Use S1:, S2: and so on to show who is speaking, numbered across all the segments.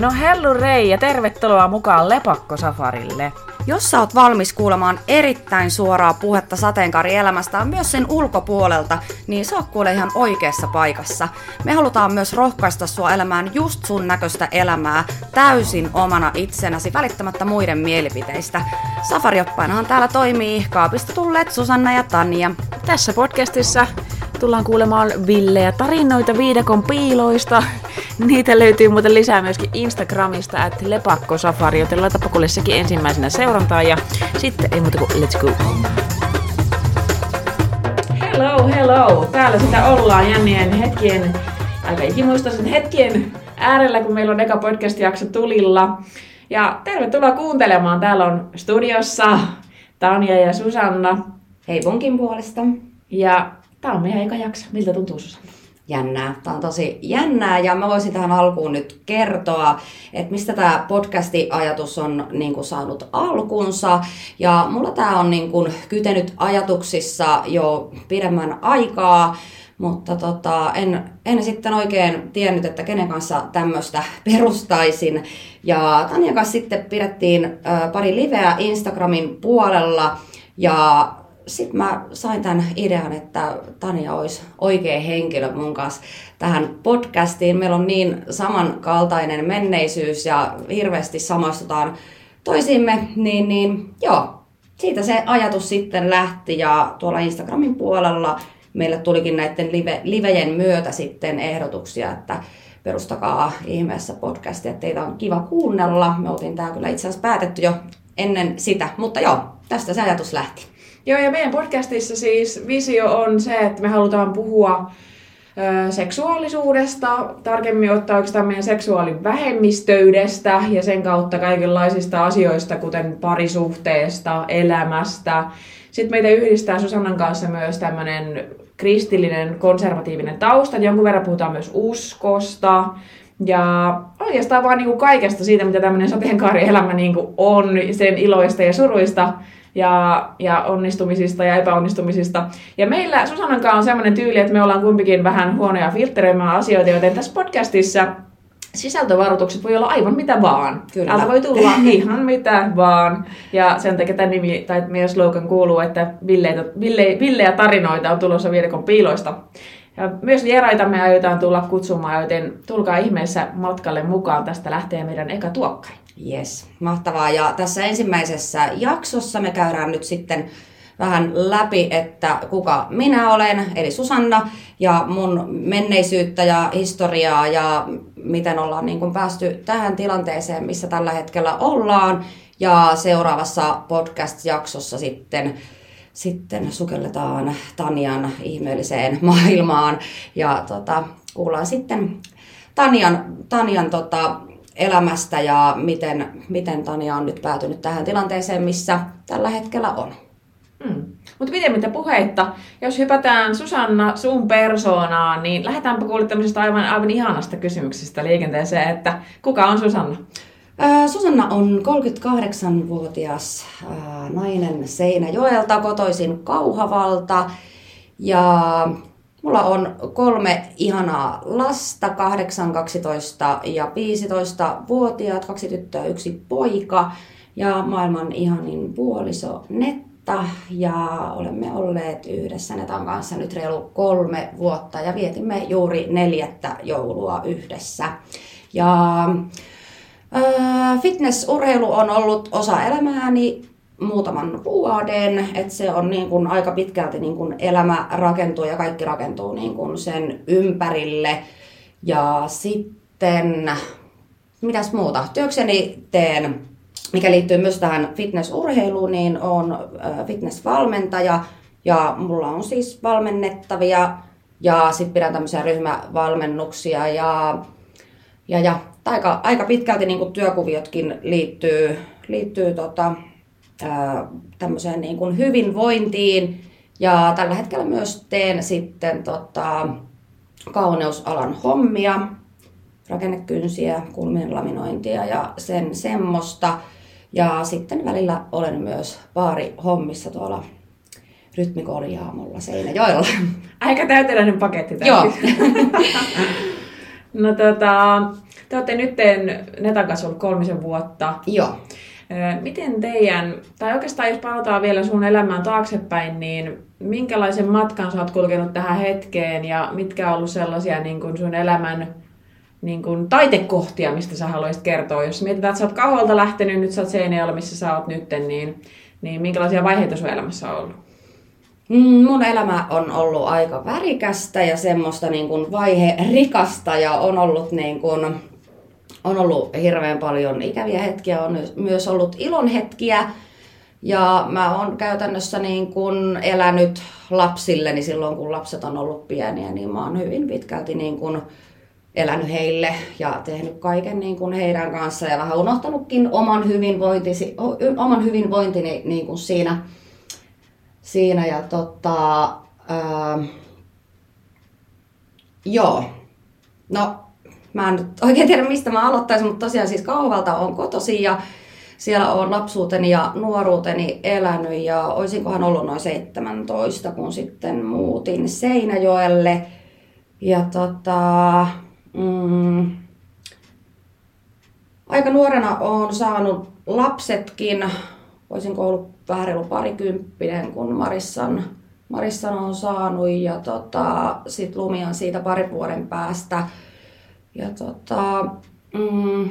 S1: No hellu rei ja tervetuloa mukaan Lepakko-safarille.
S2: Jos sä oot valmis kuulemaan erittäin suoraa puhetta sateenkaarielämästä myös sen ulkopuolelta, niin sä oot kuule ihan oikeassa paikassa. Me halutaan myös rohkaista sua elämään just sun näköistä elämää täysin omana itsenäsi välittämättä muiden mielipiteistä. Safarioppainahan täällä toimii kaapista tulleet Susanna ja Tanja.
S1: Tässä podcastissa tullaan kuulemaan villejä tarinoita viidakon piiloista. Niitä löytyy muuten lisää myöskin Instagramista, että lepakkosafari, joten laitapa kuule sekin ensimmäisenä seurantaa ja sitten ei muuta kuin let's go. Hello, hello! Täällä sitä ollaan jännien hetkien, aika ikimuistoisen hetkien äärellä, kun meillä on eka podcast-jakso tulilla. Ja tervetuloa kuuntelemaan. Täällä on studiossa Tanja ja Susanna.
S2: Hei munkin puolesta.
S1: Ja Tämä on meidän eka jakso. Miltä tuntuu Susanna?
S2: Jännää. Tämä on tosi jännää ja mä voisin tähän alkuun nyt kertoa, että mistä tämä podcasti-ajatus on niin kuin saanut alkunsa. Ja mulla tämä on niin kuin kytenyt ajatuksissa jo pidemmän aikaa, mutta tota, en, en sitten oikein tiennyt, että kenen kanssa tämmöistä perustaisin. Ja Tanja kanssa sitten pidettiin äh, pari liveä Instagramin puolella ja sitten mä sain tämän idean, että Tania olisi oikea henkilö mun kanssa tähän podcastiin. Meillä on niin samankaltainen menneisyys ja hirveästi samastutaan toisiimme, niin, niin joo, siitä se ajatus sitten lähti ja tuolla Instagramin puolella meille tulikin näiden live, livejen myötä sitten ehdotuksia, että perustakaa ihmeessä podcastia, että teitä on kiva kuunnella. Me oltiin tämä kyllä itse asiassa päätetty jo ennen sitä, mutta joo, tästä se ajatus lähti.
S1: Joo, ja meidän podcastissa siis visio on se, että me halutaan puhua seksuaalisuudesta, tarkemmin ottaa oikeastaan meidän seksuaalivähemmistöydestä ja sen kautta kaikenlaisista asioista, kuten parisuhteesta, elämästä. Sitten meitä yhdistää Susannan kanssa myös tämmöinen kristillinen, konservatiivinen tausta. Jonkun verran puhutaan myös uskosta. Ja oikeastaan vaan niin kuin kaikesta siitä, mitä tämmöinen sateenkaarielämä niin kuin on, sen iloista ja suruista ja, ja onnistumisista ja epäonnistumisista. Ja meillä Susannan kanssa on sellainen tyyli, että me ollaan kumpikin vähän huonoja filtteröimään asioita, joten tässä podcastissa sisältövaroitukset voi olla aivan mitä vaan. Kyllä. Täältä voi tulla ihan mitä vaan. Ja sen takia tämä nimi tai meidän slogan kuuluu, että villeitä, ville, villejä tarinoita on tulossa viidekon piiloista. Ja myös vieraita me aiotaan tulla kutsumaan, joten tulkaa ihmeessä matkalle mukaan. Tästä lähtee meidän eka tuokkari.
S2: Yes, mahtavaa. Ja tässä ensimmäisessä jaksossa me käydään nyt sitten vähän läpi, että kuka minä olen, eli Susanna, ja mun menneisyyttä ja historiaa ja miten ollaan niin kuin päästy tähän tilanteeseen, missä tällä hetkellä ollaan. Ja seuraavassa podcast-jaksossa sitten, sitten sukelletaan Tanian ihmeelliseen maailmaan ja tota, kuullaan sitten Tanian, Tanian tota, elämästä ja miten, miten Tania on nyt päätynyt tähän tilanteeseen, missä tällä hetkellä on.
S1: Hmm. Mutta pidemmittä puheitta, jos hypätään Susanna sun persoonaan, niin lähdetäänpä kuulemaan tämmöisestä aivan, aivan ihanasta kysymyksestä liikenteeseen, että kuka on Susanna?
S2: Susanna on 38-vuotias nainen Seinäjoelta, kotoisin Kauhavalta. Ja Mulla on kolme ihanaa lasta, 8, 12 ja 15-vuotiaat, kaksi tyttöä, yksi poika ja maailman ihanin puoliso Netta. Ja olemme olleet yhdessä Netan kanssa nyt reilu kolme vuotta ja vietimme juuri neljättä joulua yhdessä. Ja fitnessurheilu on ollut osa elämääni muutaman vuoden, että se on niin kuin aika pitkälti niin kuin elämä rakentuu ja kaikki rakentuu niin kuin sen ympärille. Ja sitten, mitäs muuta, työkseni teen, mikä liittyy myös tähän fitnessurheiluun, niin on fitnessvalmentaja ja mulla on siis valmennettavia ja sitten pidän tämmöisiä ryhmävalmennuksia ja, ja, ja aika, aika pitkälti niin kuin työkuviotkin liittyy, liittyy tota, tämmöiseen niin kuin hyvinvointiin. Ja tällä hetkellä myös teen sitten tota, kauneusalan hommia, rakennekynsiä, kulmien laminointia ja sen semmoista. Ja sitten välillä olen myös baari hommissa tuolla rytmikorjaamolla Seinäjoella.
S1: Aika täyteläinen paketti
S2: Joo.
S1: No tota, te olette nyt Netan kanssa ollut kolmisen vuotta.
S2: Joo.
S1: Miten teidän, tai oikeastaan jos palataan vielä sun elämään taaksepäin, niin minkälaisen matkan sä oot kulkenut tähän hetkeen ja mitkä on ollut sellaisia niin kuin sun elämän niin kuin taitekohtia, mistä sä haluaisit kertoa? Jos mietitään, että sä oot kaualta lähtenyt, nyt sä oot Seinäjoella, missä sä oot nyt, niin, niin minkälaisia vaiheita sun elämässä on ollut?
S2: Mm, mun elämä on ollut aika värikästä ja semmoista niin kuin vaihe rikasta ja on ollut, niin kuin, on ollut hirveän paljon ikäviä hetkiä, on myös ollut ilon hetkiä. Ja mä oon käytännössä niin kuin elänyt lapsilleni silloin, kun lapset on ollut pieniä, niin mä oon hyvin pitkälti niin kuin elänyt heille ja tehnyt kaiken niin kuin heidän kanssa ja vähän unohtanutkin oman, hyvinvointisi, oman hyvinvointini niin kuin siinä, siinä ja tota, ää, joo, no mä en nyt oikein tiedä mistä mä aloittaisin, mutta tosiaan siis Kauvalta on kotosi ja siellä on lapsuuteni ja nuoruuteni elänyt ja olisinkohan ollut noin 17, kun sitten muutin Seinäjoelle. Ja tota, mm, aika nuorena olen saanut lapsetkin, voisinko ollut vähän reilu parikymppinen, kun Marissan, Marissan on saanut ja tota, sit Lumian siitä parin vuoden päästä. Ja tota, mm,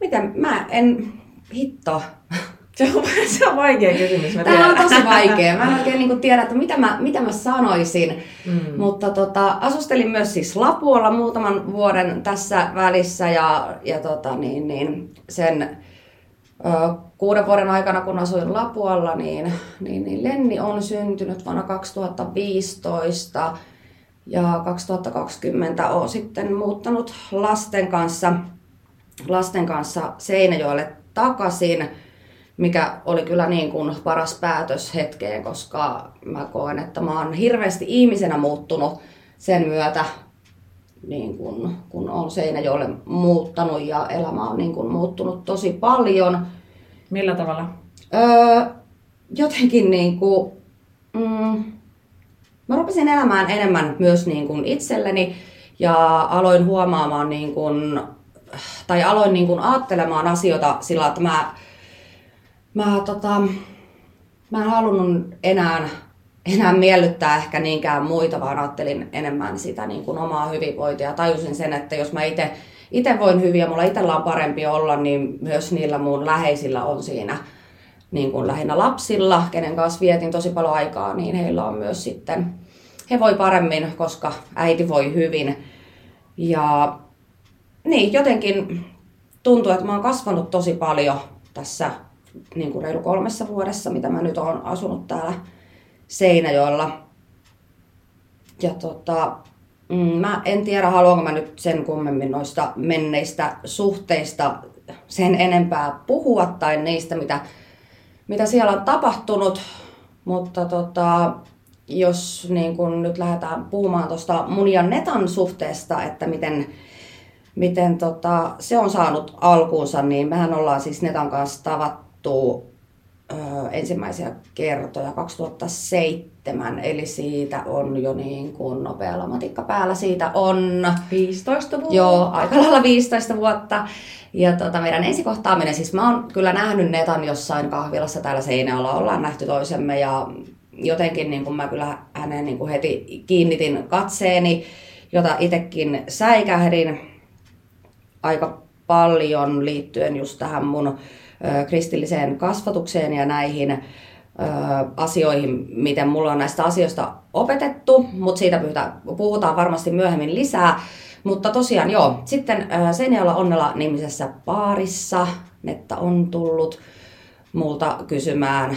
S2: miten, mä en, hitto.
S1: Se on, se on vaikea kysymys. Mä
S2: Tämä on tosi vaikea. Mä en oikein niin tiedä, että mitä mä, mitä mä sanoisin. Mm. Mutta tota, asustelin myös siis Lapuolla muutaman vuoden tässä välissä ja, ja tota, niin, niin, sen ö, kuuden vuoden aikana, kun asuin Lapualla, niin, niin, niin Lenni on syntynyt vuonna 2015 ja 2020 on sitten muuttanut lasten kanssa, lasten kanssa Seinäjoelle takaisin, mikä oli kyllä niin kuin paras päätös hetkeen, koska mä koen, että mä oon hirveästi ihmisenä muuttunut sen myötä, niin kuin, kun on Seinäjoelle muuttanut ja elämä on niin kuin muuttunut tosi paljon.
S1: Millä tavalla?
S2: Öö, jotenkin niin kuin, mm, mä rupesin elämään enemmän myös niin kuin itselleni ja aloin huomaamaan niin kuin tai aloin niin kuin ajattelemaan asioita sillä, että mä, mä, tota, mä en halunnut enää, enää miellyttää ehkä niinkään muita, vaan ajattelin enemmän sitä niin kuin omaa hyvinvointia. Tajusin sen, että jos mä itse itse voin hyvin ja mulla itsellä on parempi olla, niin myös niillä mun läheisillä on siinä niin kuin lähinnä lapsilla, kenen kanssa vietin tosi paljon aikaa, niin heillä on myös sitten, he voi paremmin, koska äiti voi hyvin. Ja niin, jotenkin tuntuu, että mä oon kasvanut tosi paljon tässä niin kuin reilu kolmessa vuodessa, mitä mä nyt oon asunut täällä Seinäjoella. Ja tota, mm, mä en tiedä, haluanko mä nyt sen kummemmin noista menneistä suhteista sen enempää puhua tai niistä, mitä, mitä siellä on tapahtunut. Mutta tota, jos niin kun nyt lähdetään puhumaan tuosta mun ja Netan suhteesta, että miten miten tota, se on saanut alkuunsa, niin mehän ollaan siis Netan kanssa tavattu ö, ensimmäisiä kertoja 2007, eli siitä on jo niin kuin nopealla matikka päällä, siitä on
S1: 15 vuotta.
S2: Joo, aika lailla 15 vuotta. Ja tota, meidän ensikohtaaminen, siis mä oon kyllä nähnyt Netan jossain kahvilassa täällä Seinäjoella, ollaan nähty toisemme ja jotenkin niin kuin mä kyllä hänen niin kuin heti kiinnitin katseeni, jota itsekin säikähdin aika paljon liittyen just tähän mun kristilliseen kasvatukseen ja näihin asioihin, miten mulla on näistä asioista opetettu, mutta siitä puhutaan varmasti myöhemmin lisää. Mutta tosiaan joo, sitten Seinäjoella Onnella nimisessä paarissa Netta on tullut multa kysymään,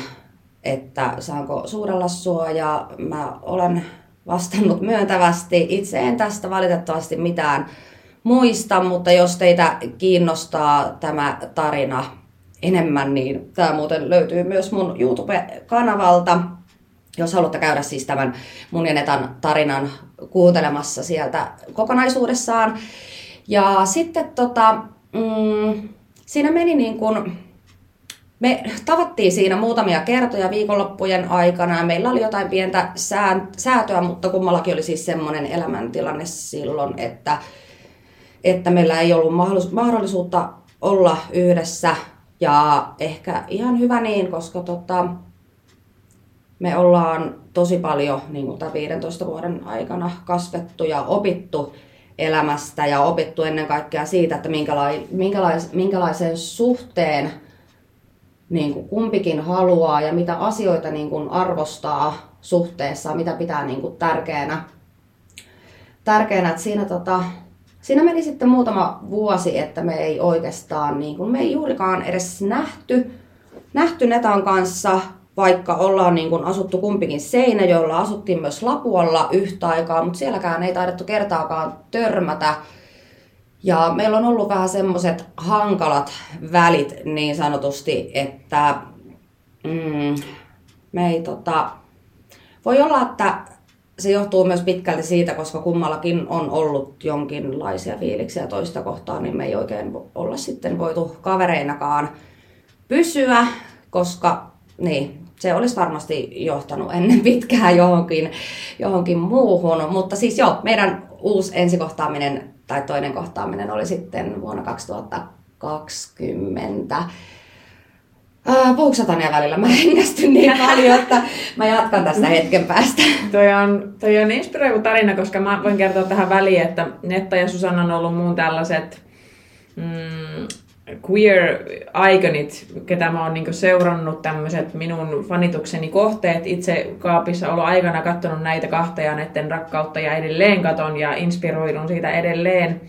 S2: että saanko suurella sua ja mä olen vastannut myöntävästi. Itse en tästä valitettavasti mitään muista, mutta jos teitä kiinnostaa tämä tarina enemmän, niin tämä muuten löytyy myös mun YouTube-kanavalta. Jos haluatte käydä siis tämän mun ja Netan tarinan kuuntelemassa sieltä kokonaisuudessaan. Ja sitten tota, mm, siinä meni niin kuin, me tavattiin siinä muutamia kertoja viikonloppujen aikana ja meillä oli jotain pientä säätöä, mutta kummallakin oli siis semmoinen elämäntilanne silloin, että että meillä ei ollut mahdollisuutta olla yhdessä. Ja ehkä ihan hyvä niin, koska tota, me ollaan tosi paljon niin kuin tämän 15 vuoden aikana kasvettu ja opittu elämästä ja opittu ennen kaikkea siitä, että minkälai, minkälais, minkälaisen suhteen niin kuin kumpikin haluaa ja mitä asioita niin kuin arvostaa suhteessa, mitä pitää niin kuin tärkeänä. tärkeänä että siinä, tota, siinä meni sitten muutama vuosi, että me ei oikeastaan, niin kuin, me ei juurikaan edes nähty, nähty Netan kanssa, vaikka ollaan niin kuin asuttu kumpikin jolla asuttiin myös Lapualla yhtä aikaa, mutta sielläkään ei taidettu kertaakaan törmätä. Ja meillä on ollut vähän semmoiset hankalat välit niin sanotusti, että mm, me ei tota, voi olla, että se johtuu myös pitkälti siitä, koska kummallakin on ollut jonkinlaisia fiiliksiä toista kohtaan, niin me ei oikein olla sitten voitu kavereinakaan pysyä, koska niin, se olisi varmasti johtanut ennen pitkää johonkin, johonkin muuhun. Mutta siis joo, meidän uusi ensikohtaaminen tai toinen kohtaaminen oli sitten vuonna 2020 Puuksatania välillä mä hengästyn niin paljon, että mä jatkan tästä hetken päästä.
S1: toi on, toi on inspiroiva tarina, koska mä voin kertoa tähän väliin, että Netta ja Susanna on ollut muun tällaiset mm, queer-iconit, ketä mä oon niinku seurannut, tämmöiset minun fanitukseni kohteet. Itse kaapissa ollut aikana katsonut näitä kahta ja näiden rakkautta ja edelleen katon ja inspiroidun siitä edelleen.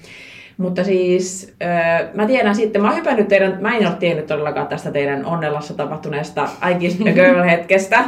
S1: Mutta siis öö, mä tiedän sitten, mä oon hypännyt teidän, mä en ole tiennyt todellakaan tästä teidän onnellassa tapahtuneesta I Kiss a Girl-hetkestä.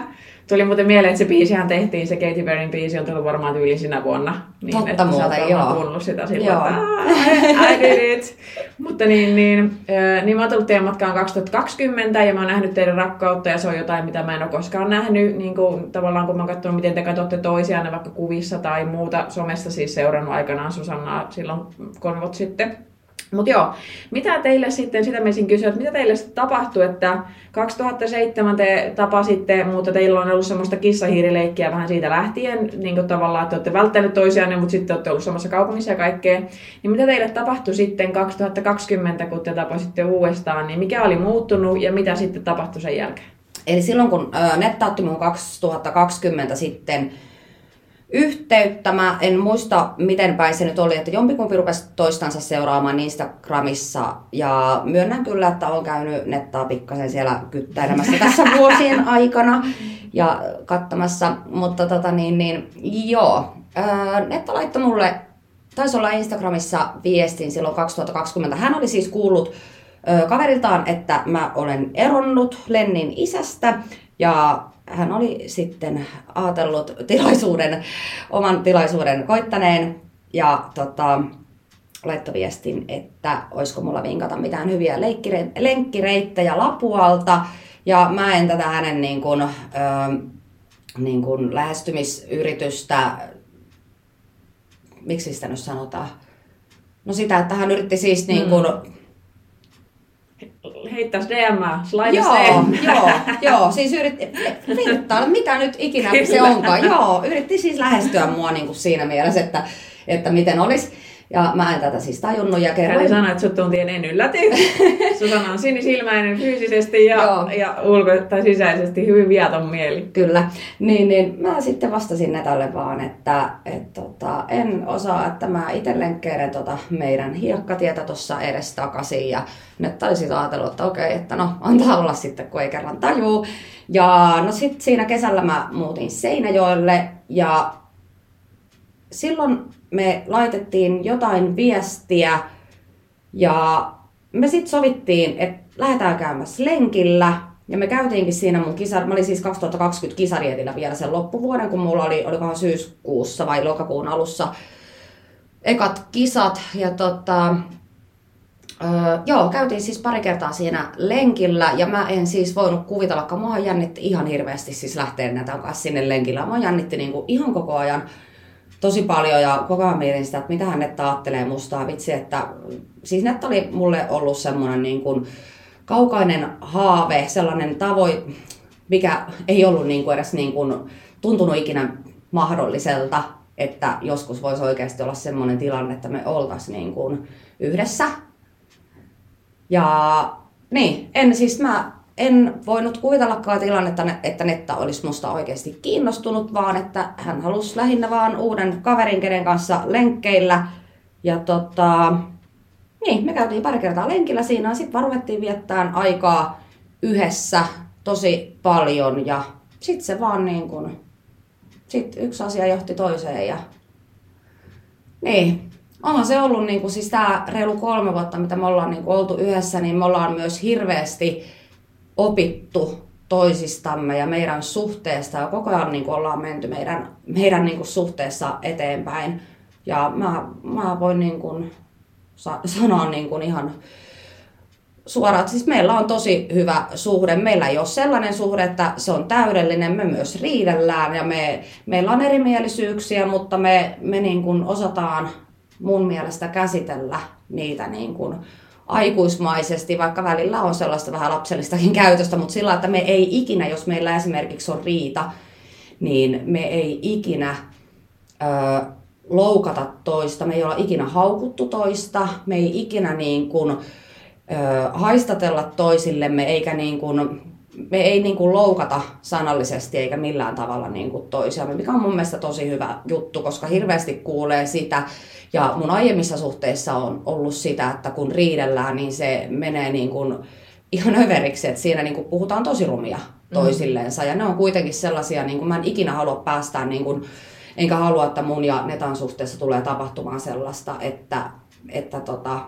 S1: Tuli muuten mieleen, että se biisihän tehtiin, se Katy Perryn biisi on tullut varmaan tyyli sinä vuonna.
S2: Niin, Totta että muuten, joo.
S1: kuunnellut sitä silloin, joo. että I did it. Mutta niin, niin, äh, niin mä oon tullut teidän matkaan 2020 ja mä oon nähnyt teidän rakkautta ja se on jotain, mitä mä en ole koskaan nähnyt. Niin kuin, tavallaan kun mä oon katsonut, miten te katsotte toisiaan vaikka kuvissa tai muuta somessa siis seurannut aikanaan Susannaa silloin konvot sitten. Mutta joo, mitä teille sitten, sitä meisin kysyä, että mitä teille sitten tapahtui, että 2007 te tapasitte, mutta teillä on ollut semmoista kissahiirileikkiä vähän siitä lähtien, niin kuin tavallaan, että olette välttäneet toisiaan, mutta sitten olette ollut samassa kaupungissa ja kaikkea. Niin mitä teille tapahtui sitten 2020, kun te tapasitte uudestaan, niin mikä oli muuttunut ja mitä sitten tapahtui sen jälkeen?
S2: Eli silloin kun Netta otti 2020 sitten yhteyttä. Mä en muista, miten päin se nyt oli, että jompikumpi rupesi toistansa seuraamaan Instagramissa. Ja myönnän kyllä, että olen käynyt nettaa pikkasen siellä kyttäilemässä tässä vuosien aikana ja kattamassa. Mutta tota niin, niin joo, Netta laittoi mulle, taisi olla Instagramissa viestin silloin 2020. Hän oli siis kuullut kaveriltaan, että mä olen eronnut Lennin isästä ja hän oli sitten ajatellut tilaisuuden, oman tilaisuuden koittaneen ja tota, laittoi viestin, että olisiko mulla vinkata mitään hyviä leikkire- lenkkireittejä Lapualta. Ja mä en tätä hänen niin kuin, ö, niin kuin lähestymisyritystä, miksi sitä nyt sanotaan? No sitä, että hän yritti siis niin kuin, mm
S1: heittäisi DM, slide
S2: joo, joo, joo, siis yritti, virtaa, mitä nyt ikinä se onkaan. Joo, yritti siis lähestyä mua niin kuin siinä mielessä, että, että miten olisi. Ja mä en tätä siis tajunnut ja kerroin.
S1: Eli sanoa, että sut tuntien en ylläty. Susanna on sinisilmäinen fyysisesti ja, ja ulko- tai sisäisesti hyvin viaton mieli.
S2: Kyllä. Niin, niin mä sitten vastasin Netalle vaan, että et, tota, en osaa, että mä itse lenkkeilen tota meidän hiekkatietä tuossa edes takaisin. Ja Netta oli sitten ajatellut, että okei, että no antaa olla sitten, kun ei kerran tajuu. Ja no sitten siinä kesällä mä muutin Seinäjoelle ja silloin me laitettiin jotain viestiä ja me sitten sovittiin, että lähdetään käymässä lenkillä. Ja me käytiinkin siinä mun kisa, mä olin siis 2020 kisarietillä vielä sen loppuvuoden, kun mulla oli, olikohan syyskuussa vai lokakuun alussa ekat kisat. Ja tota, Öö, joo, käytiin siis pari kertaa siinä lenkillä ja mä en siis voinut kuvitella, kun mua jännitti ihan hirveästi siis lähteä näitä kanssa sinne lenkillä. Mua jännitti niinku ihan koko ajan tosi paljon ja koko ajan mietin sitä, että mitä hän Netta ajattelee musta. Vitsi, että siis Netta oli mulle ollut semmoinen niin kuin kaukainen haave, sellainen tavoite, mikä ei ollut niin kuin edes niin kuin tuntunut ikinä mahdolliselta. että joskus voisi oikeasti olla semmoinen tilanne, että me oltaisiin niin kuin yhdessä. Ja niin, en siis mä en voinut kuvitellakaan tilannetta, että Netta olisi musta oikeasti kiinnostunut, vaan että hän halusi lähinnä vaan uuden kaverin, kenen kanssa lenkkeillä. Ja tota, niin, me käytiin pari kertaa lenkillä siinä sitten vaan ruvettiin viettämään aikaa yhdessä tosi paljon ja sitten se vaan niin kuin, sit yksi asia johti toiseen ja niin, onhan se ollut niin kuin, siis tämä reilu kolme vuotta, mitä me ollaan niin kuin, oltu yhdessä, niin me ollaan myös hirveästi opittu toisistamme ja meidän suhteesta ja koko ajan niin kuin, ollaan menty meidän, meidän niin kuin, suhteessa eteenpäin. Ja mä, mä voin niin kuin, sa- sanoa niin kuin, ihan suoraan, siis meillä on tosi hyvä suhde. Meillä ei ole sellainen suhde, että se on täydellinen. Me myös riidellään ja me, meillä on erimielisyyksiä, mutta me, me niin kuin osataan mun mielestä käsitellä niitä niin kuin aikuismaisesti, vaikka välillä on sellaista vähän lapsellistakin käytöstä, mutta sillä että me ei ikinä, jos meillä esimerkiksi on riita, niin me ei ikinä ö, loukata toista, me ei olla ikinä haukuttu toista, me ei ikinä niin kuin, ö, haistatella toisillemme, eikä niin kuin, me ei niin kuin loukata sanallisesti eikä millään tavalla niin kuin toisiamme, mikä on mun mielestä tosi hyvä juttu, koska hirveästi kuulee sitä, ja mun aiemmissa suhteissa on ollut sitä, että kun riidellään, niin se menee niin kuin ihan överiksi, että siinä niin kuin puhutaan tosi rumia toisilleensa. Mm. Ja ne on kuitenkin sellaisia, niin kuin mä en ikinä halua päästään, niin kuin, enkä halua, että mun ja Netan suhteessa tulee tapahtumaan sellaista, että, että tota,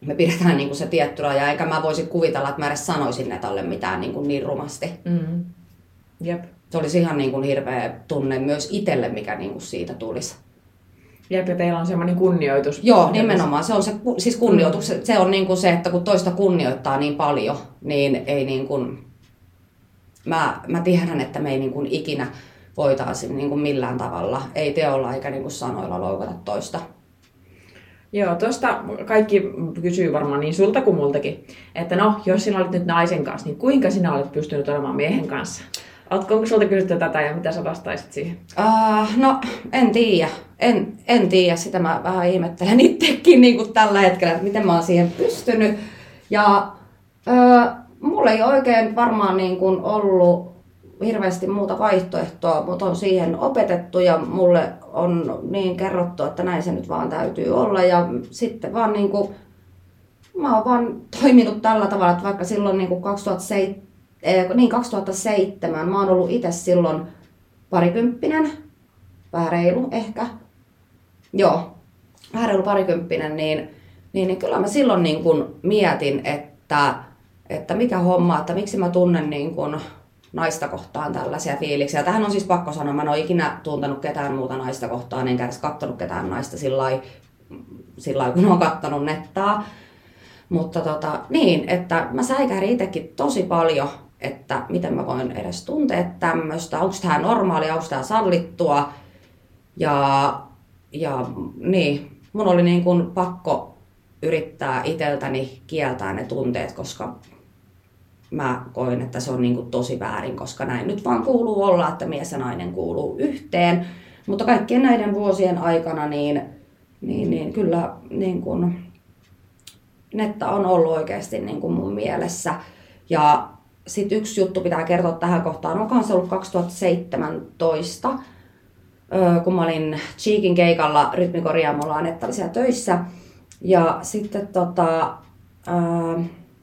S2: me pidetään niin kuin se tietty raja, eikä mä voisi kuvitella, että mä edes sanoisin Netalle mitään niin, kuin niin rumasti.
S1: Mm. Jep.
S2: Se olisi ihan niin kuin hirveä tunne myös itselle, mikä niin kuin siitä tulisi.
S1: Jep, ja teillä on semmoinen kunnioitus.
S2: Joo, nimenomaan. Se on se, siis kunnioitus. Se on niin kuin se, että kun toista kunnioittaa niin paljon, niin ei niin kuin... Mä, mä tiedän, että me ei niin kuin ikinä voitaisiin niin kuin millään tavalla, ei teolla eikä niin kuin sanoilla loukata toista.
S1: Joo, tuosta kaikki kysyy varmaan niin sulta kuin multakin, että no, jos sinä olit nyt naisen kanssa, niin kuinka sinä olet pystynyt olemaan miehen kanssa? Oletko, onko sulta kysytty tätä ja mitä sä vastaisit siihen?
S2: Uh, no, en tiedä. En, en tiedä. Sitä mä vähän ihmettelen itsekin niin kuin tällä hetkellä, että miten mä oon siihen pystynyt. Ja uh, mulla ei oikein varmaan niin kuin ollut hirveästi muuta vaihtoehtoa, mutta on siihen opetettu ja mulle on niin kerrottu, että näin se nyt vaan täytyy olla. Ja sitten vaan niin kuin, mä oon vaan toiminut tällä tavalla, että vaikka silloin niin kuin 2007, eh, niin 2007, mä oon ollut itse silloin parikymppinen, vähän reilu ehkä. Joo, vähän reilu parikymppinen, niin, niin, niin kyllä mä silloin niin kuin mietin, että, että mikä homma, että miksi mä tunnen niin kuin naista kohtaan tällaisia fiiliksiä. Tähän on siis pakko sanoa, mä en ole ikinä tuntenut ketään muuta naista kohtaan, enkä edes kattonut ketään naista sillä lailla, kun olen kattonut nettaa. Mutta tota, niin, että mä säikähdin itsekin tosi paljon, että miten mä voin edes tuntea tämmöistä, onko tämä normaalia, onko tämä sallittua. Ja, ja niin, mun oli niin kuin pakko yrittää iteltäni kieltää ne tunteet, koska mä koin, että se on niin kuin tosi väärin, koska näin nyt vaan kuuluu olla, että mies ja nainen kuuluu yhteen. Mutta kaikkien näiden vuosien aikana niin, niin, niin kyllä niin kuin, netta on ollut oikeasti niin kuin mun mielessä. Ja sitten yksi juttu pitää kertoa tähän kohtaan. On kanssa ollut 2017, kun mä olin Cheekin keikalla rytmikorjaamolla Netta töissä. Ja sitten tota,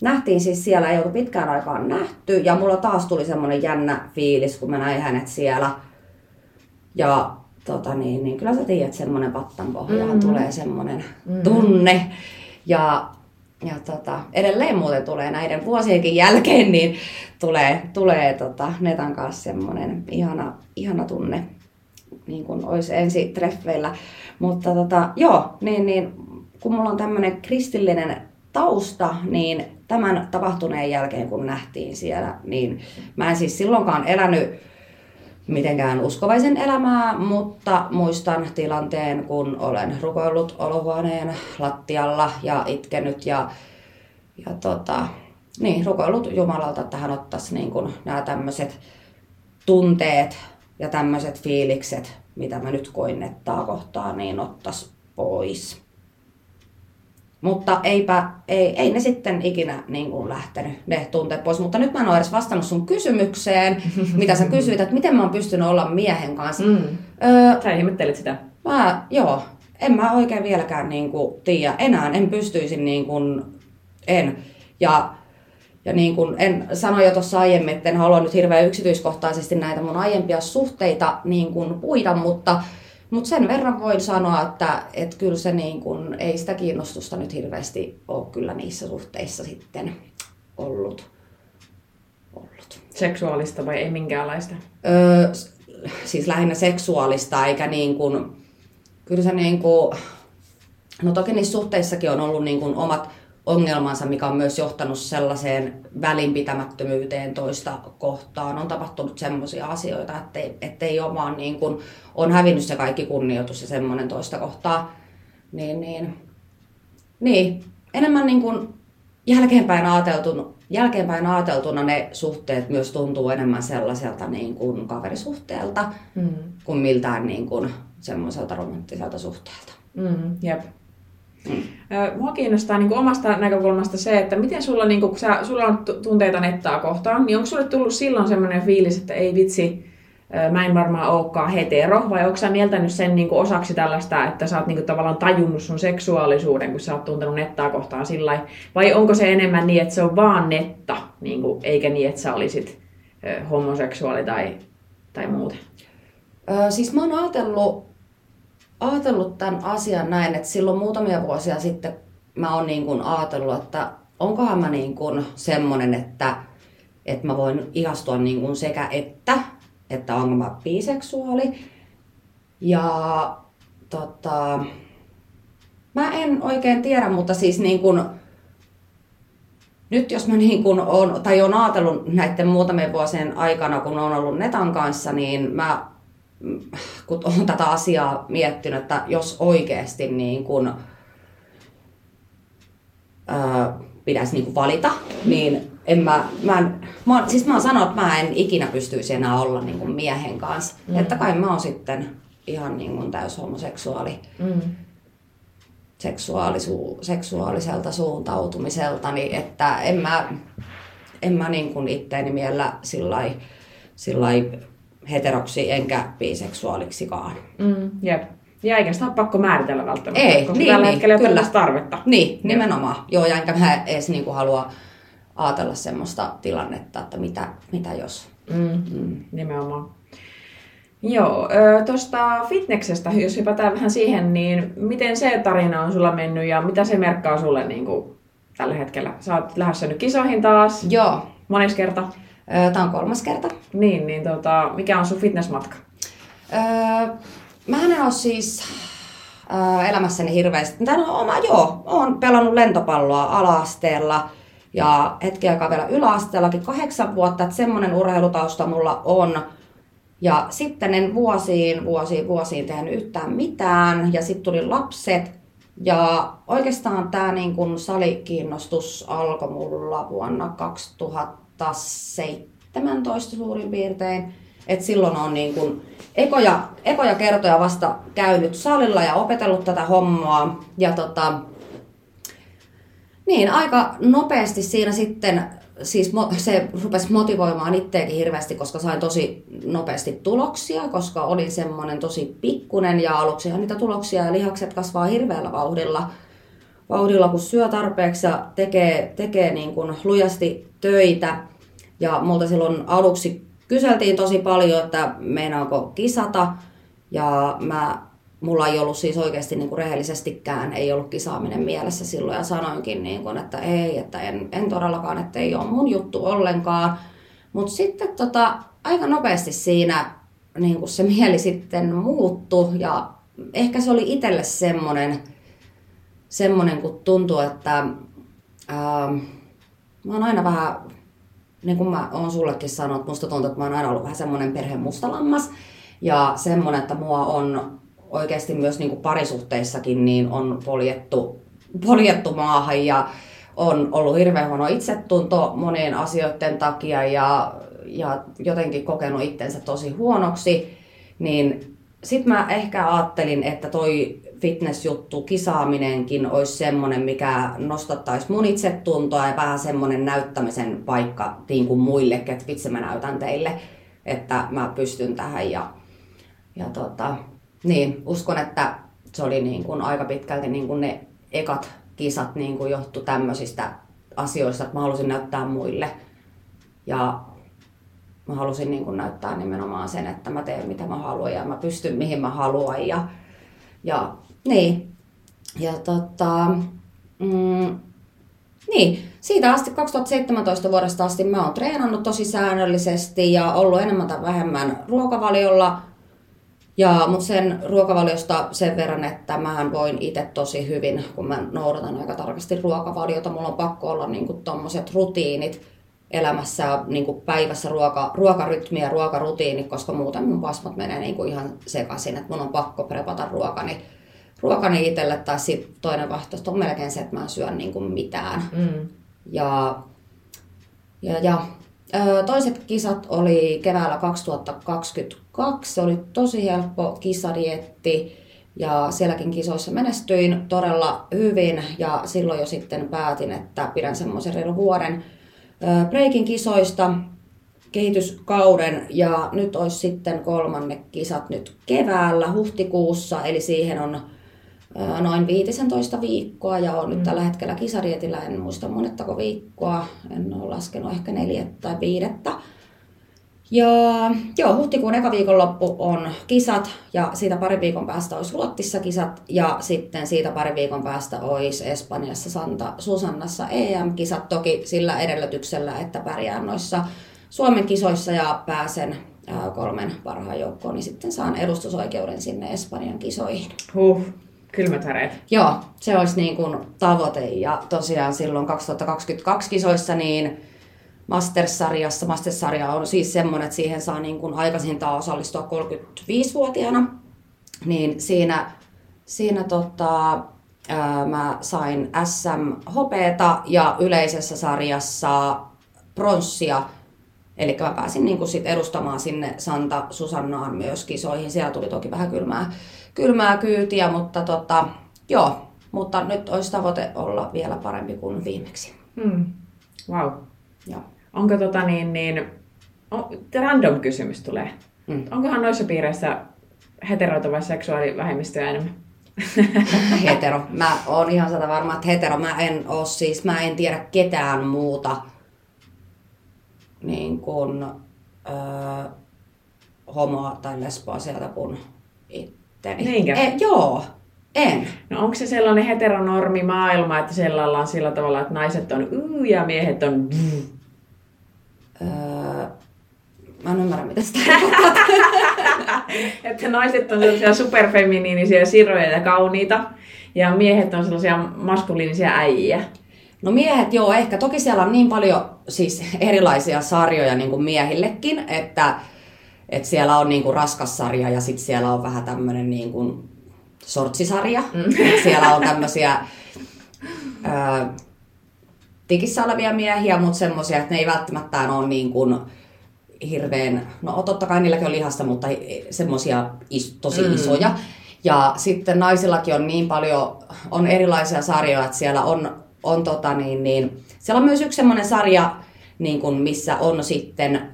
S2: nähtiin siis siellä, ei ollut pitkään aikaan nähty. Ja mulla taas tuli semmonen jännä fiilis, kun mä näin hänet siellä. Ja tota niin, niin kyllä sä tiedät, semmonen pattan pohjaan mm-hmm. tulee semmonen mm-hmm. tunne. Ja, ja tota, edelleen muuten tulee näiden vuosienkin jälkeen, niin tulee, tulee tota, Netan kanssa semmonen ihana, ihana tunne, niin kuin olisi ensi treffeillä. Mutta tota, joo, niin, niin kun mulla on tämmönen kristillinen tausta, niin tämän tapahtuneen jälkeen, kun nähtiin siellä, niin mä en siis silloinkaan elänyt mitenkään uskovaisen elämää, mutta muistan tilanteen, kun olen rukoillut olohuoneen lattialla ja itkenyt ja, ja tota, niin, rukoillut Jumalalta, että hän ottaisi niin kuin nämä tämmöiset tunteet ja tämmöiset fiilikset, mitä mä nyt koin kohtaan, niin ottais pois. Mutta eipä, ei, ei ne sitten ikinä niin kuin lähtenyt ne tunteet pois. Mutta nyt mä en ole edes vastannut sun kysymykseen, mitä sä kysyit, että miten mä oon pystynyt olla miehen kanssa.
S1: Mm.
S2: Öö,
S1: Sä sitä.
S2: mä, joo, en mä oikein vieläkään niin kuin, tiedä. Enää en pystyisi niin kuin, en. Ja, ja niin kuin en sanoin jo tuossa aiemmin, että en halua nyt hirveän yksityiskohtaisesti näitä mun aiempia suhteita niin kuin puida, mutta, mutta sen verran voin sanoa, että, että kyllä se niin kuin, ei sitä kiinnostusta nyt hirveästi ole kyllä niissä suhteissa sitten ollut. ollut.
S1: Seksuaalista vai ei minkäänlaista?
S2: Öö, siis lähinnä seksuaalista, eikä niin kuin, kyllä se niin kuin, no toki niissä suhteissakin on ollut niin kuin omat ongelmansa, mikä on myös johtanut sellaiseen välinpitämättömyyteen toista kohtaan. On tapahtunut semmoisia asioita, ettei, ettei ole vaan niin kuin, on hävinnyt se kaikki kunnioitus ja semmoinen toista kohtaa. Niin, niin, niin. enemmän niin kuin jälkeenpäin ajateltuna, jälkeenpäin ajateltuna ne suhteet myös tuntuu enemmän sellaiselta niin kuin kaverisuhteelta
S1: Mm.
S2: kuin miltään niin kuin semmoiselta romanttiselta suhteelta.
S1: Mm, jep. Mua kiinnostaa niin omasta näkökulmasta se, että miten sulla, niin kun sä, sulla on tu- tunteita nettaa kohtaan, niin onko sulle tullut silloin semmoinen fiilis, että ei vitsi, mä en varmaan olekaan hetero, vai onko sä mieltänyt sen niin osaksi tällaista, että sä oot niin tavallaan tajunnut sun seksuaalisuuden, kun sä oot tuntenut nettaa kohtaan sillä vai onko se enemmän niin, että se on vaan netta, niin kuin, eikä niin, että sä olisit homoseksuaali tai, tai muuta?
S2: Öö, siis mä oon ajatellut, ajatellut tämän asian näin, että silloin muutamia vuosia sitten mä oon niin kuin ajatellut, että onkohan mä niin kuin semmonen, että, että mä voin ihastua niin kuin sekä että, että onko mä biseksuaali. Ja tota, mä en oikein tiedä, mutta siis niin kuin, nyt jos mä niin kun on, tai on ajatellut näiden muutamien vuosien aikana, kun on ollut Netan kanssa, niin mä, kun olen tätä asiaa miettinyt, että jos oikeasti niin kun, ää, pitäisi niin kun valita, niin en mä, mä, en, mä, siis mä oon sanonut, että mä en ikinä pystyisi enää olla niin kun miehen kanssa. Mm. Että kai mä oon sitten ihan niin kun täys homoseksuaali
S1: Mm.
S2: seksuaalisu, seksuaaliselta suuntautumiselta, niin että en mä, en mä niin kuin itteeni miellä sillai, sillai heteroksi enkä biseksuaaliksikaan.
S1: Mm, jep. Ja eikä sitä ole pakko määritellä välttämättä,
S2: Ei,
S1: koska
S2: niin,
S1: tällä
S2: niin,
S1: hetkellä ei ole
S2: kyllä.
S1: tällaista tarvetta.
S2: Niin, nimenomaan. Joo, ja enkä mä edes niin kuin halua ajatella semmoista tilannetta, että mitä, mitä jos.
S1: Mm,
S2: Mm.
S1: nimenomaan. Joo, tuosta fitneksestä, jos hypätään vähän siihen, niin miten se tarina on sulla mennyt ja mitä se merkkaa sulle niin kuin, tällä hetkellä? Sä oot lähdössä nyt kisoihin taas,
S2: Joo,
S1: mones kerta.
S2: Tämä on kolmas kerta.
S1: Niin, niin tota, mikä on sun fitnessmatka?
S2: Öö, mä en ole siis öö, elämässäni hirveästi. Tai no, mä, joo, oon pelannut lentopalloa ala-asteella ja hetken aikaa vielä yläasteellakin kahdeksan vuotta, että semmoinen urheilutausta mulla on. Ja sitten en vuosiin, vuosiin, vuosiin tehnyt yhtään mitään ja sitten tuli lapset. Ja oikeastaan tämä niin kun salikiinnostus alkoi mulla vuonna 2017 suurin piirtein. Et silloin on niin kun ekoja, ekoja kertoja vasta käynyt salilla ja opetellut tätä hommaa. Ja tota, niin, aika nopeasti siinä sitten, siis mo- se rupesi motivoimaan itseäkin hirveästi, koska sain tosi nopeasti tuloksia, koska olin semmoinen tosi pikkunen ja aluksihan niitä tuloksia ja lihakset kasvaa hirveällä vauhdilla, vauhdilla kun syö tarpeeksi ja tekee, tekee niin kuin lujasti töitä. Ja multa silloin aluksi kyseltiin tosi paljon, että meinaako kisata. Ja mä, mulla ei ollut siis oikeasti niin kuin rehellisestikään, ei ollut kisaaminen mielessä silloin. Ja sanoinkin, niin kuin, että ei, että en, en todellakaan, että ei ole mun juttu ollenkaan. Mutta sitten tota, aika nopeasti siinä niin kuin se mieli sitten muuttui. Ja ehkä se oli itselle semmoinen, semmoinen kun tuntuu, että ää, mä oon aina vähän niin kuin mä oon sullekin sanonut, että musta tuntuu, että mä oon aina ollut vähän semmoinen perheen mustalammas. Ja semmoinen, että mua on oikeasti myös niin kuin parisuhteissakin niin on poljettu, poljettu maahan ja on ollut hirveän huono itsetunto monien asioiden takia ja ja jotenkin kokenut itsensä tosi huonoksi, niin sitten mä ehkä ajattelin, että toi fitnessjuttu, kisaaminenkin olisi semmoinen, mikä nostattaisi mun itsetuntoa ja vähän semmoinen näyttämisen paikka niin kuin muille, että vitsi mä näytän teille, että mä pystyn tähän. Ja, ja tota, niin, uskon, että se oli niin kuin aika pitkälti niin kuin ne ekat kisat niin kuin johtu tämmöisistä asioista, että mä halusin näyttää muille. Ja mä halusin niin kuin näyttää nimenomaan sen, että mä teen mitä mä haluan ja mä pystyn mihin mä haluan. Ja, ja niin. Ja tota, mm, niin, siitä asti 2017 vuodesta asti mä oon treenannut tosi säännöllisesti ja ollut enemmän tai vähemmän ruokavaliolla. Ja, mutta sen ruokavaliosta sen verran, että mä voin itse tosi hyvin, kun mä noudatan aika tarkasti ruokavaliota, mulla on pakko olla niinku tommoset rutiinit elämässä niinku päivässä ruoka, ruokarytmi ja ruokarutiini, koska muuten mun pasmat menee niinku ihan sekaisin, että mun on pakko prepata ruokani ruokani itselle, tai sitten toinen vaihtoehto on melkein se, että mä en syö niin kuin mitään. Mm. Ja, ja, ja toiset kisat oli keväällä 2022. Se oli tosi helppo kisadietti ja sielläkin kisoissa menestyin todella hyvin ja silloin jo sitten päätin, että pidän semmoisen reilun vuoden breikin kisoista kehityskauden ja nyt olisi sitten kolmanne kisat nyt keväällä huhtikuussa, eli siihen on noin 15 viikkoa ja on mm. nyt tällä hetkellä kisarietillä, en muista monettako viikkoa, en ole laskenut ehkä neljättä tai viidettä. Ja joo, huhtikuun eka viikonloppu on kisat ja siitä pari viikon päästä olisi Ruottissa kisat ja sitten siitä pari viikon päästä olisi Espanjassa Santa Susannassa EM-kisat toki sillä edellytyksellä, että pärjään noissa Suomen kisoissa ja pääsen kolmen parhaan joukkoon, niin sitten saan edustusoikeuden sinne Espanjan kisoihin.
S1: Huh, Kylmät väreet.
S2: Joo, se olisi niin kuin tavoite. Ja tosiaan silloin 2022 kisoissa niin Masters-sarjassa, Masters-sarja on siis semmoinen, että siihen saa niin kuin aikaisintaan osallistua 35-vuotiaana. Niin siinä, siinä tota, ää, mä sain SM hopeeta ja yleisessä sarjassa pronssia. Eli mä pääsin niin kuin sit edustamaan sinne Santa Susannaan myös kisoihin. Siellä tuli toki vähän kylmää kylmää kyytiä, mutta tota, joo, mutta nyt olisi tavoite olla vielä parempi kuin viimeksi.
S1: Hmm. Wow. Joo. Onko tota niin, niin on, random kysymys tulee. Hmm. Onkohan noissa piireissä heteroita vai seksuaalivähemmistöjä enemmän?
S2: hetero. Mä oon ihan sata varma, että hetero. Mä en oo siis, mä en tiedä ketään muuta niin kuin, öö, homoa tai lesboa sieltä kuin
S1: itteni. Niinkö?
S2: E, joo, en.
S1: No onko se sellainen heteronormi maailma, että siellä ollaan sillä tavalla, että naiset on uu ja miehet on
S2: öö, Mä en ymmärrä, mitä sitä
S1: Että naiset on sellaisia superfeminiinisiä siroja ja kauniita, ja miehet on sellaisia maskuliinisia äijiä.
S2: No miehet, joo, ehkä. Toki siellä on niin paljon siis erilaisia sarjoja niin kuin miehillekin, että et siellä on niinku raskas sarja ja sitten siellä on vähän tämmöinen niinku sortsisarja. Mm. Siellä on tämmöisiä tikissä olevia miehiä, mutta semmoisia, että ne ei välttämättä ole niin kuin hirveän, no totta kai niilläkin on lihasta, mutta semmoisia is, tosi mm. isoja. Ja sitten naisillakin on niin paljon, on erilaisia sarjoja, että siellä on, on tota niin, niin, siellä on myös yksi semmoinen sarja, niin kuin missä on sitten,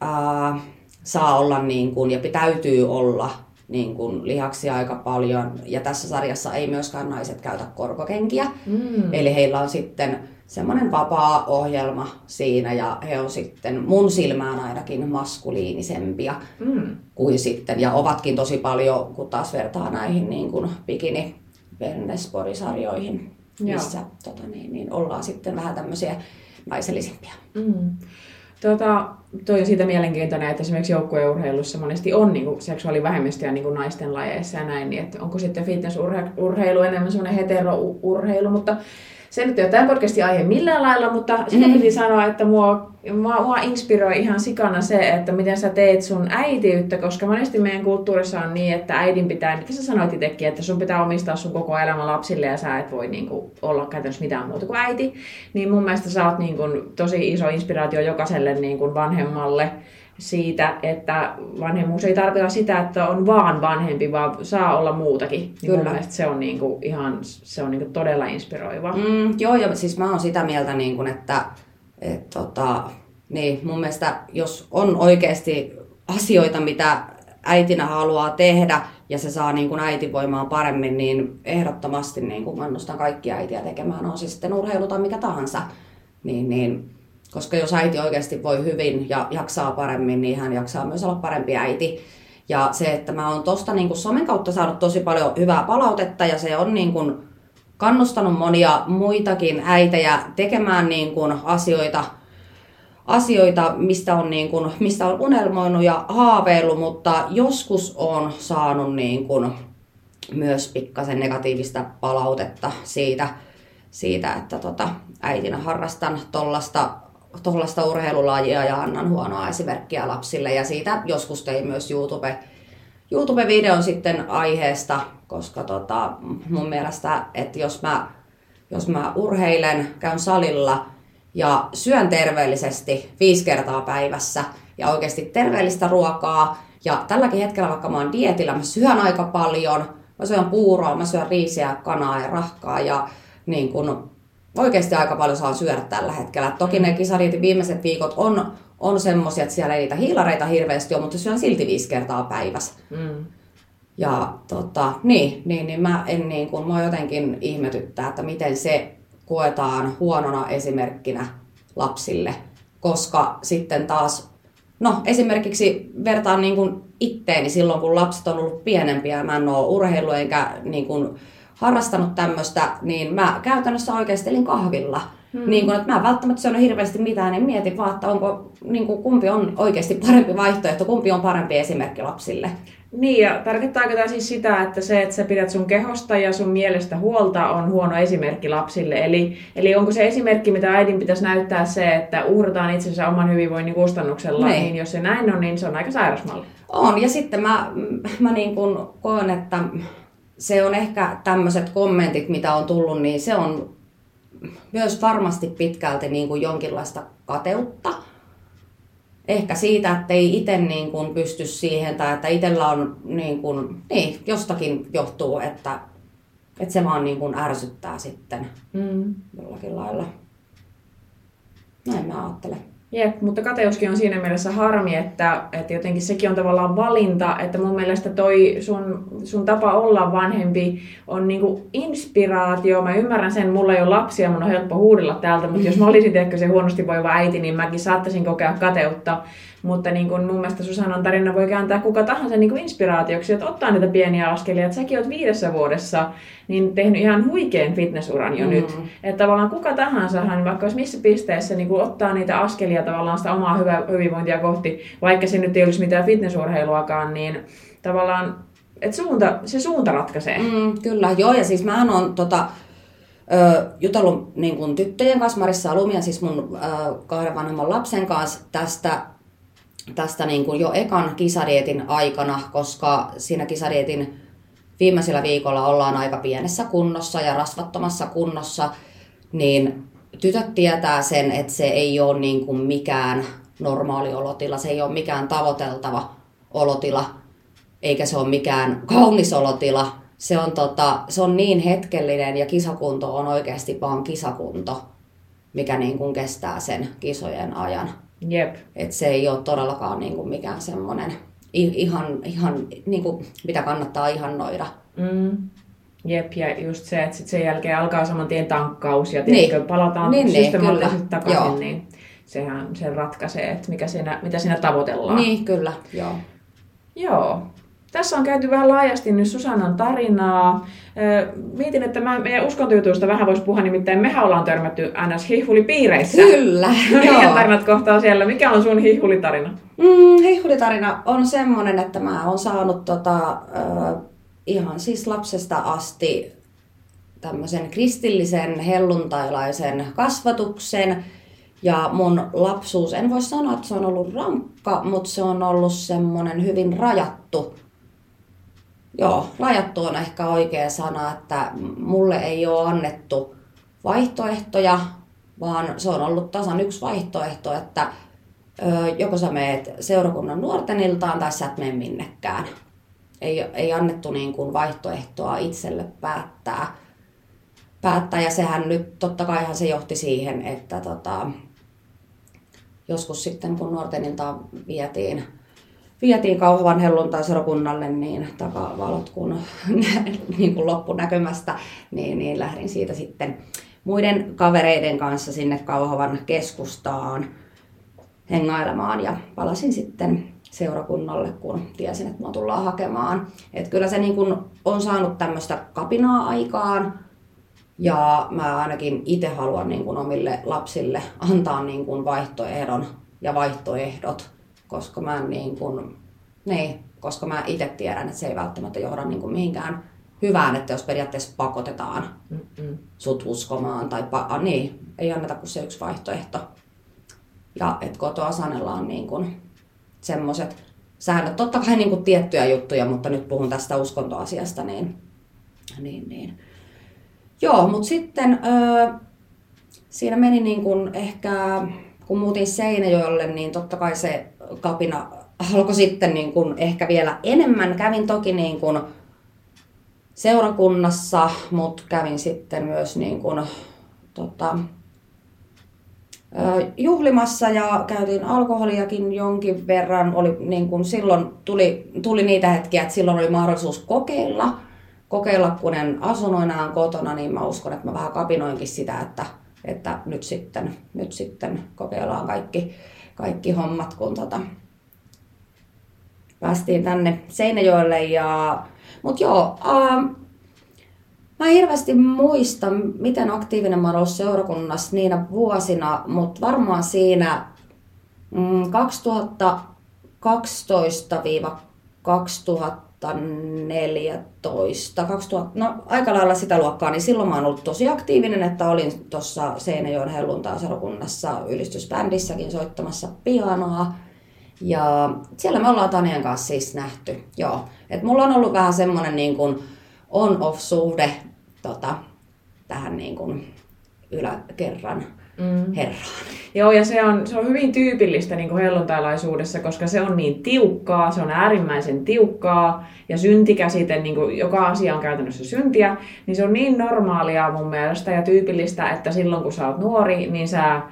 S2: ää, saa olla niin kuin, ja täytyy olla niin kuin lihaksia aika paljon. Ja tässä sarjassa ei myöskään naiset käytä korkokenkiä. Mm. Eli heillä on sitten semmoinen vapaa ohjelma siinä ja he on sitten mun silmään ainakin maskuliinisempia mm. kuin sitten. Ja ovatkin tosi paljon, kun taas vertaa näihin niin kuin bikini sarjoihin missä tota niin, niin ollaan sitten vähän tämmöisiä naisellisempia.
S1: Mm. Tota, toi on siitä mielenkiintoinen, että esimerkiksi joukkueurheilussa monesti on niin seksuaalivähemmistöjä niin naisten lajeissa ja näin, niin että onko sitten fitnessurheilu enemmän semmoinen heterourheilu, mutta se nyt ei ole tämän podcastin aihe millään lailla, mutta sitä
S2: Mm.
S1: piti sanoa, että mua, mua, mua inspiroi ihan sikana se, että miten sä teet sun äitiyttä, koska monesti meidän kulttuurissa on niin, että äidin pitää, mitä sä sanoit itsekin, että sun pitää omistaa sun koko elämä lapsille ja sä et voi niinku olla käytännössä mitään muuta kuin äiti. Niin mun mielestä sä oot niinku tosi iso inspiraatio jokaiselle niinku vanhemmalle siitä, että vanhemmuus ei tarkoita sitä, että on vaan vanhempi, vaan saa olla muutakin. Niin
S2: Kyllä.
S1: se on, niinku ihan, se on niinku todella inspiroiva.
S2: Mm, joo, ja siis mä oon sitä mieltä, niin kun, että et, tota, niin, mun mielestä jos on oikeasti asioita, mitä äitinä haluaa tehdä ja se saa niin kun äitivoimaa paremmin, niin ehdottomasti niin kun kannustan kaikkia äitiä tekemään, on se sitten urheilu tai mikä tahansa. Niin, niin, koska jos äiti oikeasti voi hyvin ja jaksaa paremmin, niin hän jaksaa myös olla parempi äiti. Ja se, että mä oon tosta niin kun somen kautta saanut tosi paljon hyvää palautetta ja se on niin kun kannustanut monia muitakin äitejä tekemään niin kuin asioita, asioita mistä, on niin kuin, mistä on unelmoinut ja haaveillut, mutta joskus on saanut niin kuin myös pikkasen negatiivista palautetta siitä, siitä että tota, äitinä harrastan tollasta, tollasta urheilulajia ja annan huonoa esimerkkiä lapsille. Ja siitä joskus tein myös YouTube, YouTube-videon sitten aiheesta, koska tota, mun mielestä, että jos mä, jos mä urheilen, käyn salilla ja syön terveellisesti viisi kertaa päivässä ja oikeasti terveellistä ruokaa, ja tälläkin hetkellä, vaikka mä oon dietillä, mä syön aika paljon, mä syön puuroa, mä syön riisiä, kanaa ja rahkaa, ja niin kun oikeasti aika paljon saan syödä tällä hetkellä. Toki ne kisadietin viimeiset viikot on, on semmosia, että siellä ei niitä hiilareita hirveästi ole, mutta syön silti viisi kertaa päivässä.
S1: Mm.
S2: Ja tota, niin, niin, niin mä en niin kuin, mä jotenkin ihmetyttää, että miten se koetaan huonona esimerkkinä lapsille, koska sitten taas, no esimerkiksi vertaan niin kuin itteeni silloin, kun lapset on ollut pienempiä, mä en ole urheilu enkä niin kuin harrastanut tämmöistä, niin mä käytännössä oikeastelin kahvilla. Hmm. Niin kuin, että mä en välttämättä syönyt hirveästi mitään, niin mietin vaan, että onko, niin kuin, kumpi on oikeasti parempi vaihtoehto, kumpi on parempi esimerkki lapsille.
S1: Niin, ja tarkoittaako tämä siis sitä, että se, että sä pidät sun kehosta ja sun mielestä huolta, on huono esimerkki lapsille? Eli, eli onko se esimerkki, mitä äidin pitäisi näyttää se, että uhrataan itsensä oman hyvinvoinnin kustannuksella,
S2: Niin.
S1: niin jos se näin on, niin se on aika sairas malli.
S2: On, ja sitten mä, mä niin kuin koen, että se on ehkä tämmöiset kommentit, mitä on tullut, niin se on myös varmasti pitkälti niin kuin jonkinlaista kateutta. Ehkä siitä, että ei itse niin kuin pysty siihen tai että itsellä on niin kuin, niin, jostakin johtuu, että, että se vaan niin kuin ärsyttää sitten
S1: Mm.
S2: jollakin lailla. Näin mä ajattelen.
S1: Jep, mutta kateuskin on siinä mielessä harmi, että, että jotenkin sekin on tavallaan valinta, että mun mielestä toi sun, sun tapa olla vanhempi on niinku inspiraatio. Mä ymmärrän sen, mulla ei ole lapsia, mun on helppo huudella täältä, mutta jos mä olisin ehkä se huonosti voiva äiti, niin mäkin saattaisin kokea kateutta. Mutta niin kuin mun mielestä Susannan tarina voi kääntää kuka tahansa niin kuin inspiraatioksi, että ottaa niitä pieniä askelia. Että säkin oot viidessä vuodessa niin tehnyt ihan huikean fitnessuran jo
S2: Mm.
S1: nyt. Että tavallaan kuka tahansa, hän vaikka olisi missä pisteessä, niin kuin ottaa niitä askelia tavallaan sitä omaa hyvä, hyvinvointia kohti, vaikka se nyt ei olisi mitään fitnessurheiluakaan, niin tavallaan että suunta, se suunta ratkaisee.
S2: Mm, kyllä, joo, ja siis mä on tota, ö, jutellut niin kun tyttöjen kanssa, Marissa ja Lumia, siis mun ö, kahden vanhemman lapsen kanssa tästä, tästä niin kun jo ekan kisadietin aikana, koska siinä kisadietin viimeisellä viikolla ollaan aika pienessä kunnossa ja rasvattomassa kunnossa, niin tytöt tietää sen, että se ei ole niin kuin mikään normaali olotila, se ei ole mikään tavoiteltava olotila, eikä se ole mikään kaunis olotila. Se on, tota, se on niin hetkellinen ja kisakunto on oikeasti vaan kisakunto, mikä niin kuin kestää sen kisojen ajan.
S1: Jep.
S2: Et se ei ole todellakaan niin kuin mikään semmoinen ihan, ihan niin kuin, mitä kannattaa ihannoida.
S1: Mm. Jep, ja just se, että sit sen jälkeen alkaa saman tien tankkaus ja
S2: Niin.
S1: tiedätkö, palataan
S2: Niin, niin,
S1: systemaattisesti
S2: kyllä.
S1: takaisin,
S2: Joo.
S1: niin sehän sen ratkaisee, että mikä siinä, mitä siinä tavoitellaan.
S2: Niin, kyllä, joo.
S1: Joo. Tässä on käyty vähän laajasti nyt Susannan tarinaa. Mietin, että mä, meidän uskontojutuista vähän voisi puhua, nimittäin mehän ollaan törmätty ns. hihulipiireissä.
S2: Kyllä,
S1: Meidän
S2: joo.
S1: tarinat kohtaa siellä. Mikä on sun hihulitarina?
S2: Mm, heihulitarina on semmonen, että mä oon saanut tota, ö, ihan siis lapsesta asti tämmöisen kristillisen helluntailaisen kasvatuksen. Ja mun lapsuus, en voi sanoa, että se on ollut rankka, mutta se on ollut semmoinen hyvin rajattu. Joo, rajattu on ehkä oikea sana, että mulle ei ole annettu vaihtoehtoja, vaan se on ollut tasan yksi vaihtoehto, että joko sä meet seurakunnan nuorten iltaan tai sä et mene minnekään. Ei, ei annettu niin kuin vaihtoehtoa itselle päättää. päättää. Ja sehän nyt totta kaihan se johti siihen, että tota, joskus sitten kun nuorten iltaan vietiin, vietiin kauhavan helluntai seurakunnalle, niin takavalot kun, niin kuin loppunäkymästä, niin, niin lähdin siitä sitten muiden kavereiden kanssa sinne Kauhavan keskustaan hengailemaan ja palasin sitten seurakunnalle, kun tiesin, että mua tullaan hakemaan. Et kyllä se niin kun on saanut tämmöistä kapinaa aikaan ja mä ainakin itse haluan niin kun omille lapsille antaa niin kun vaihtoehdon ja vaihtoehdot, koska mä niin kun, niin, koska mä itse tiedän, että se ei välttämättä johda niin kun mihinkään hyvään, että jos periaatteessa pakotetaan Mm-mm. sut uskomaan tai pa- niin, ei anneta kuin se yksi vaihtoehto. Ja että kotoa sanellaan niin kuin semmoiset säännöt. Totta kai niin kuin tiettyjä juttuja, mutta nyt puhun tästä uskontoasiasta, niin, niin, niin. Joo, mutta sitten öö, siinä meni niin kuin ehkä, kun muutin Seinäjoelle, niin totta kai se kapina alkoi sitten niin kuin ehkä vielä enemmän. Kävin toki niin kuin seurakunnassa, mutta kävin sitten myös niin kuin, tota, juhlimassa ja käytiin alkoholiakin jonkin verran. Oli, niin kuin silloin tuli, tuli niitä hetkiä, että silloin oli mahdollisuus kokeilla. Kokeilla, kun en asunut enää kotona, niin mä uskon, että mä vähän kapinoinkin sitä, että, että nyt, sitten, nyt sitten kokeillaan kaikki, kaikki hommat, kun tota, päästiin tänne Seinäjoelle. Ja, mutta joo, ähm, Mä en hirveästi muista, miten aktiivinen mä olen ollut seurakunnassa niinä vuosina, mutta varmaan siinä mm, 2012 2014, 2000, no aika lailla sitä luokkaa, niin silloin mä oon ollut tosi aktiivinen, että olin tuossa Seinäjoen helluntaa-seurakunnassa ylistysbändissäkin soittamassa pianoa. Ja siellä me ollaan Tanien kanssa siis nähty, joo. Et mulla on ollut vähän semmoinen niin kuin on-off-suhde tota, tähän niin kuin yläkerran mm. herraan.
S1: Joo, ja se on, se on hyvin tyypillistä niin kuin helluntailaisuudessa, koska se on niin tiukkaa, se on äärimmäisen tiukkaa, ja syntikäsite, niin kuin joka asia on käytännössä syntiä, niin se on niin normaalia mun mielestä ja tyypillistä, että silloin kun sä oot nuori, niin sä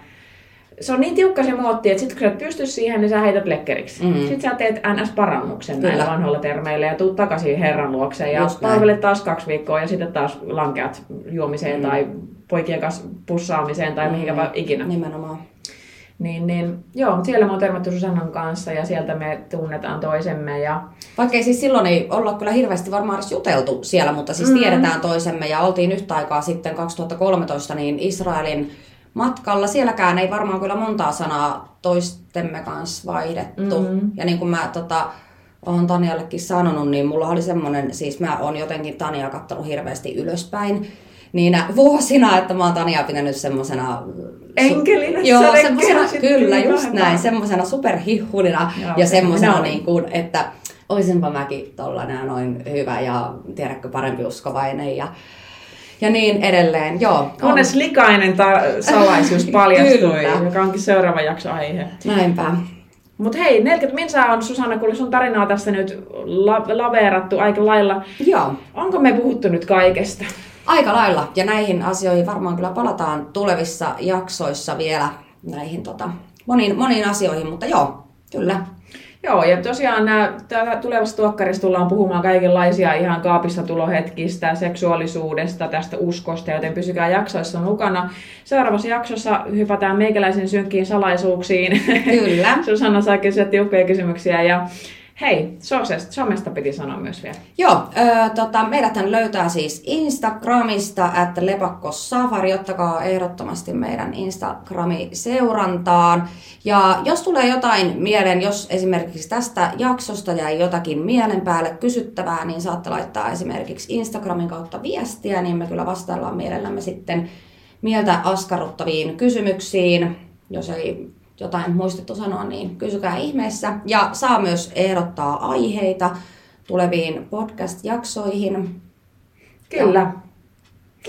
S1: se on niin tiukka se muotti, että sitten kun sä et pysty siihen, niin sä heität lekkeriksi. Mm. Sitten sä teet NS-parannuksen Kyllä. näillä vanhoilla termeillä ja tuut takaisin herran luokseen ja palvelet taas kaksi viikkoa ja sitten taas lankeat juomiseen mm. tai poikien kanssa pussaamiseen tai mm. mihinkä ikinä.
S2: Nimenomaan.
S1: Niin, niin, joo, siellä mä oon törmätty Susannan kanssa ja sieltä me tunnetaan toisemme. Ja...
S2: Vaikkei siis silloin ei olla kyllä hirveästi varmaan edes juteltu siellä, mutta siis mm. tiedetään toisemme ja oltiin yhtä aikaa sitten 2013 niin Israelin matkalla. Sielläkään ei varmaan kyllä montaa sanaa toistemme kanssa vaihdettu. Mm-hmm. Ja niin kuin mä tota, olen Taniallekin sanonut, niin mulla oli semmoinen, siis mä oon jotenkin Tania kattanut hirveästi ylöspäin niinä vuosina, että mä oon Tania pitänyt semmoisena...
S1: Enkelinä
S2: Joo, semmoisena, kyllä, just näin, semmoisena superhihhulina joo, ja semmoisena, niin kuin, että olisinpa mäkin tollanen noin hyvä ja tiedätkö parempi uskovainen ja ja niin edelleen. Joo,
S1: Kunnes on. likainen ta- salaisuus paljastui, joka onkin seuraava jakso aihe.
S2: Näinpä.
S1: Mutta hei, 40 minsaa on Susanna, kun sun tarinaa tässä nyt la- laveerattu aika lailla.
S2: Joo.
S1: Onko me puhuttu nyt kaikesta?
S2: Aika lailla. Ja näihin asioihin varmaan kyllä palataan tulevissa jaksoissa vielä näihin tota, moniin, moniin asioihin, mutta joo, kyllä.
S1: Joo, ja tosiaan nämä, tulevassa tuokkarissa tullaan puhumaan kaikenlaisia ihan kaapissa tulohetkistä, seksuaalisuudesta, tästä uskosta, joten pysykää jaksoissa mukana. Seuraavassa jaksossa hypätään meikäläisen synkkiin salaisuuksiin.
S2: Kyllä.
S1: Susanna saa kysyä tiukkoja kysymyksiä ja Hei, somesta, somesta piti sanoa myös vielä.
S2: Joo, ö, tota, meidäthän löytää siis Instagramista, että lepakko safari, ottakaa ehdottomasti meidän Instagrami seurantaan. Ja jos tulee jotain mieleen, jos esimerkiksi tästä jaksosta jäi jotakin mielen päälle kysyttävää, niin saatte laittaa esimerkiksi Instagramin kautta viestiä, niin me kyllä vastaillaan mielellämme sitten mieltä askarruttaviin kysymyksiin. Jos ei jotain muistettu sanoa, niin kysykää ihmeessä. Ja saa myös ehdottaa aiheita tuleviin podcast-jaksoihin.
S1: Kyllä.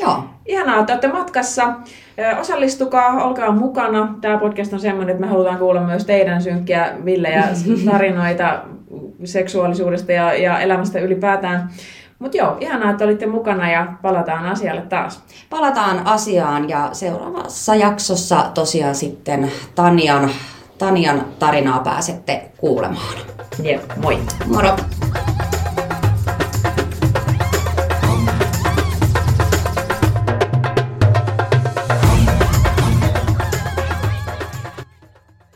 S2: Joo.
S1: Ihanaa, että olette matkassa. Osallistukaa, olkaa mukana. Tämä podcast on sellainen, että me halutaan kuulla myös teidän synkkiä villejä tarinoita seksuaalisuudesta ja, ja elämästä ylipäätään. Mutta joo, ihanaa, että olitte mukana ja palataan asialle taas.
S2: Palataan asiaan ja seuraavassa jaksossa tosiaan sitten Tanian, Tanian tarinaa pääsette kuulemaan.
S1: Jep, moi.
S2: Moro!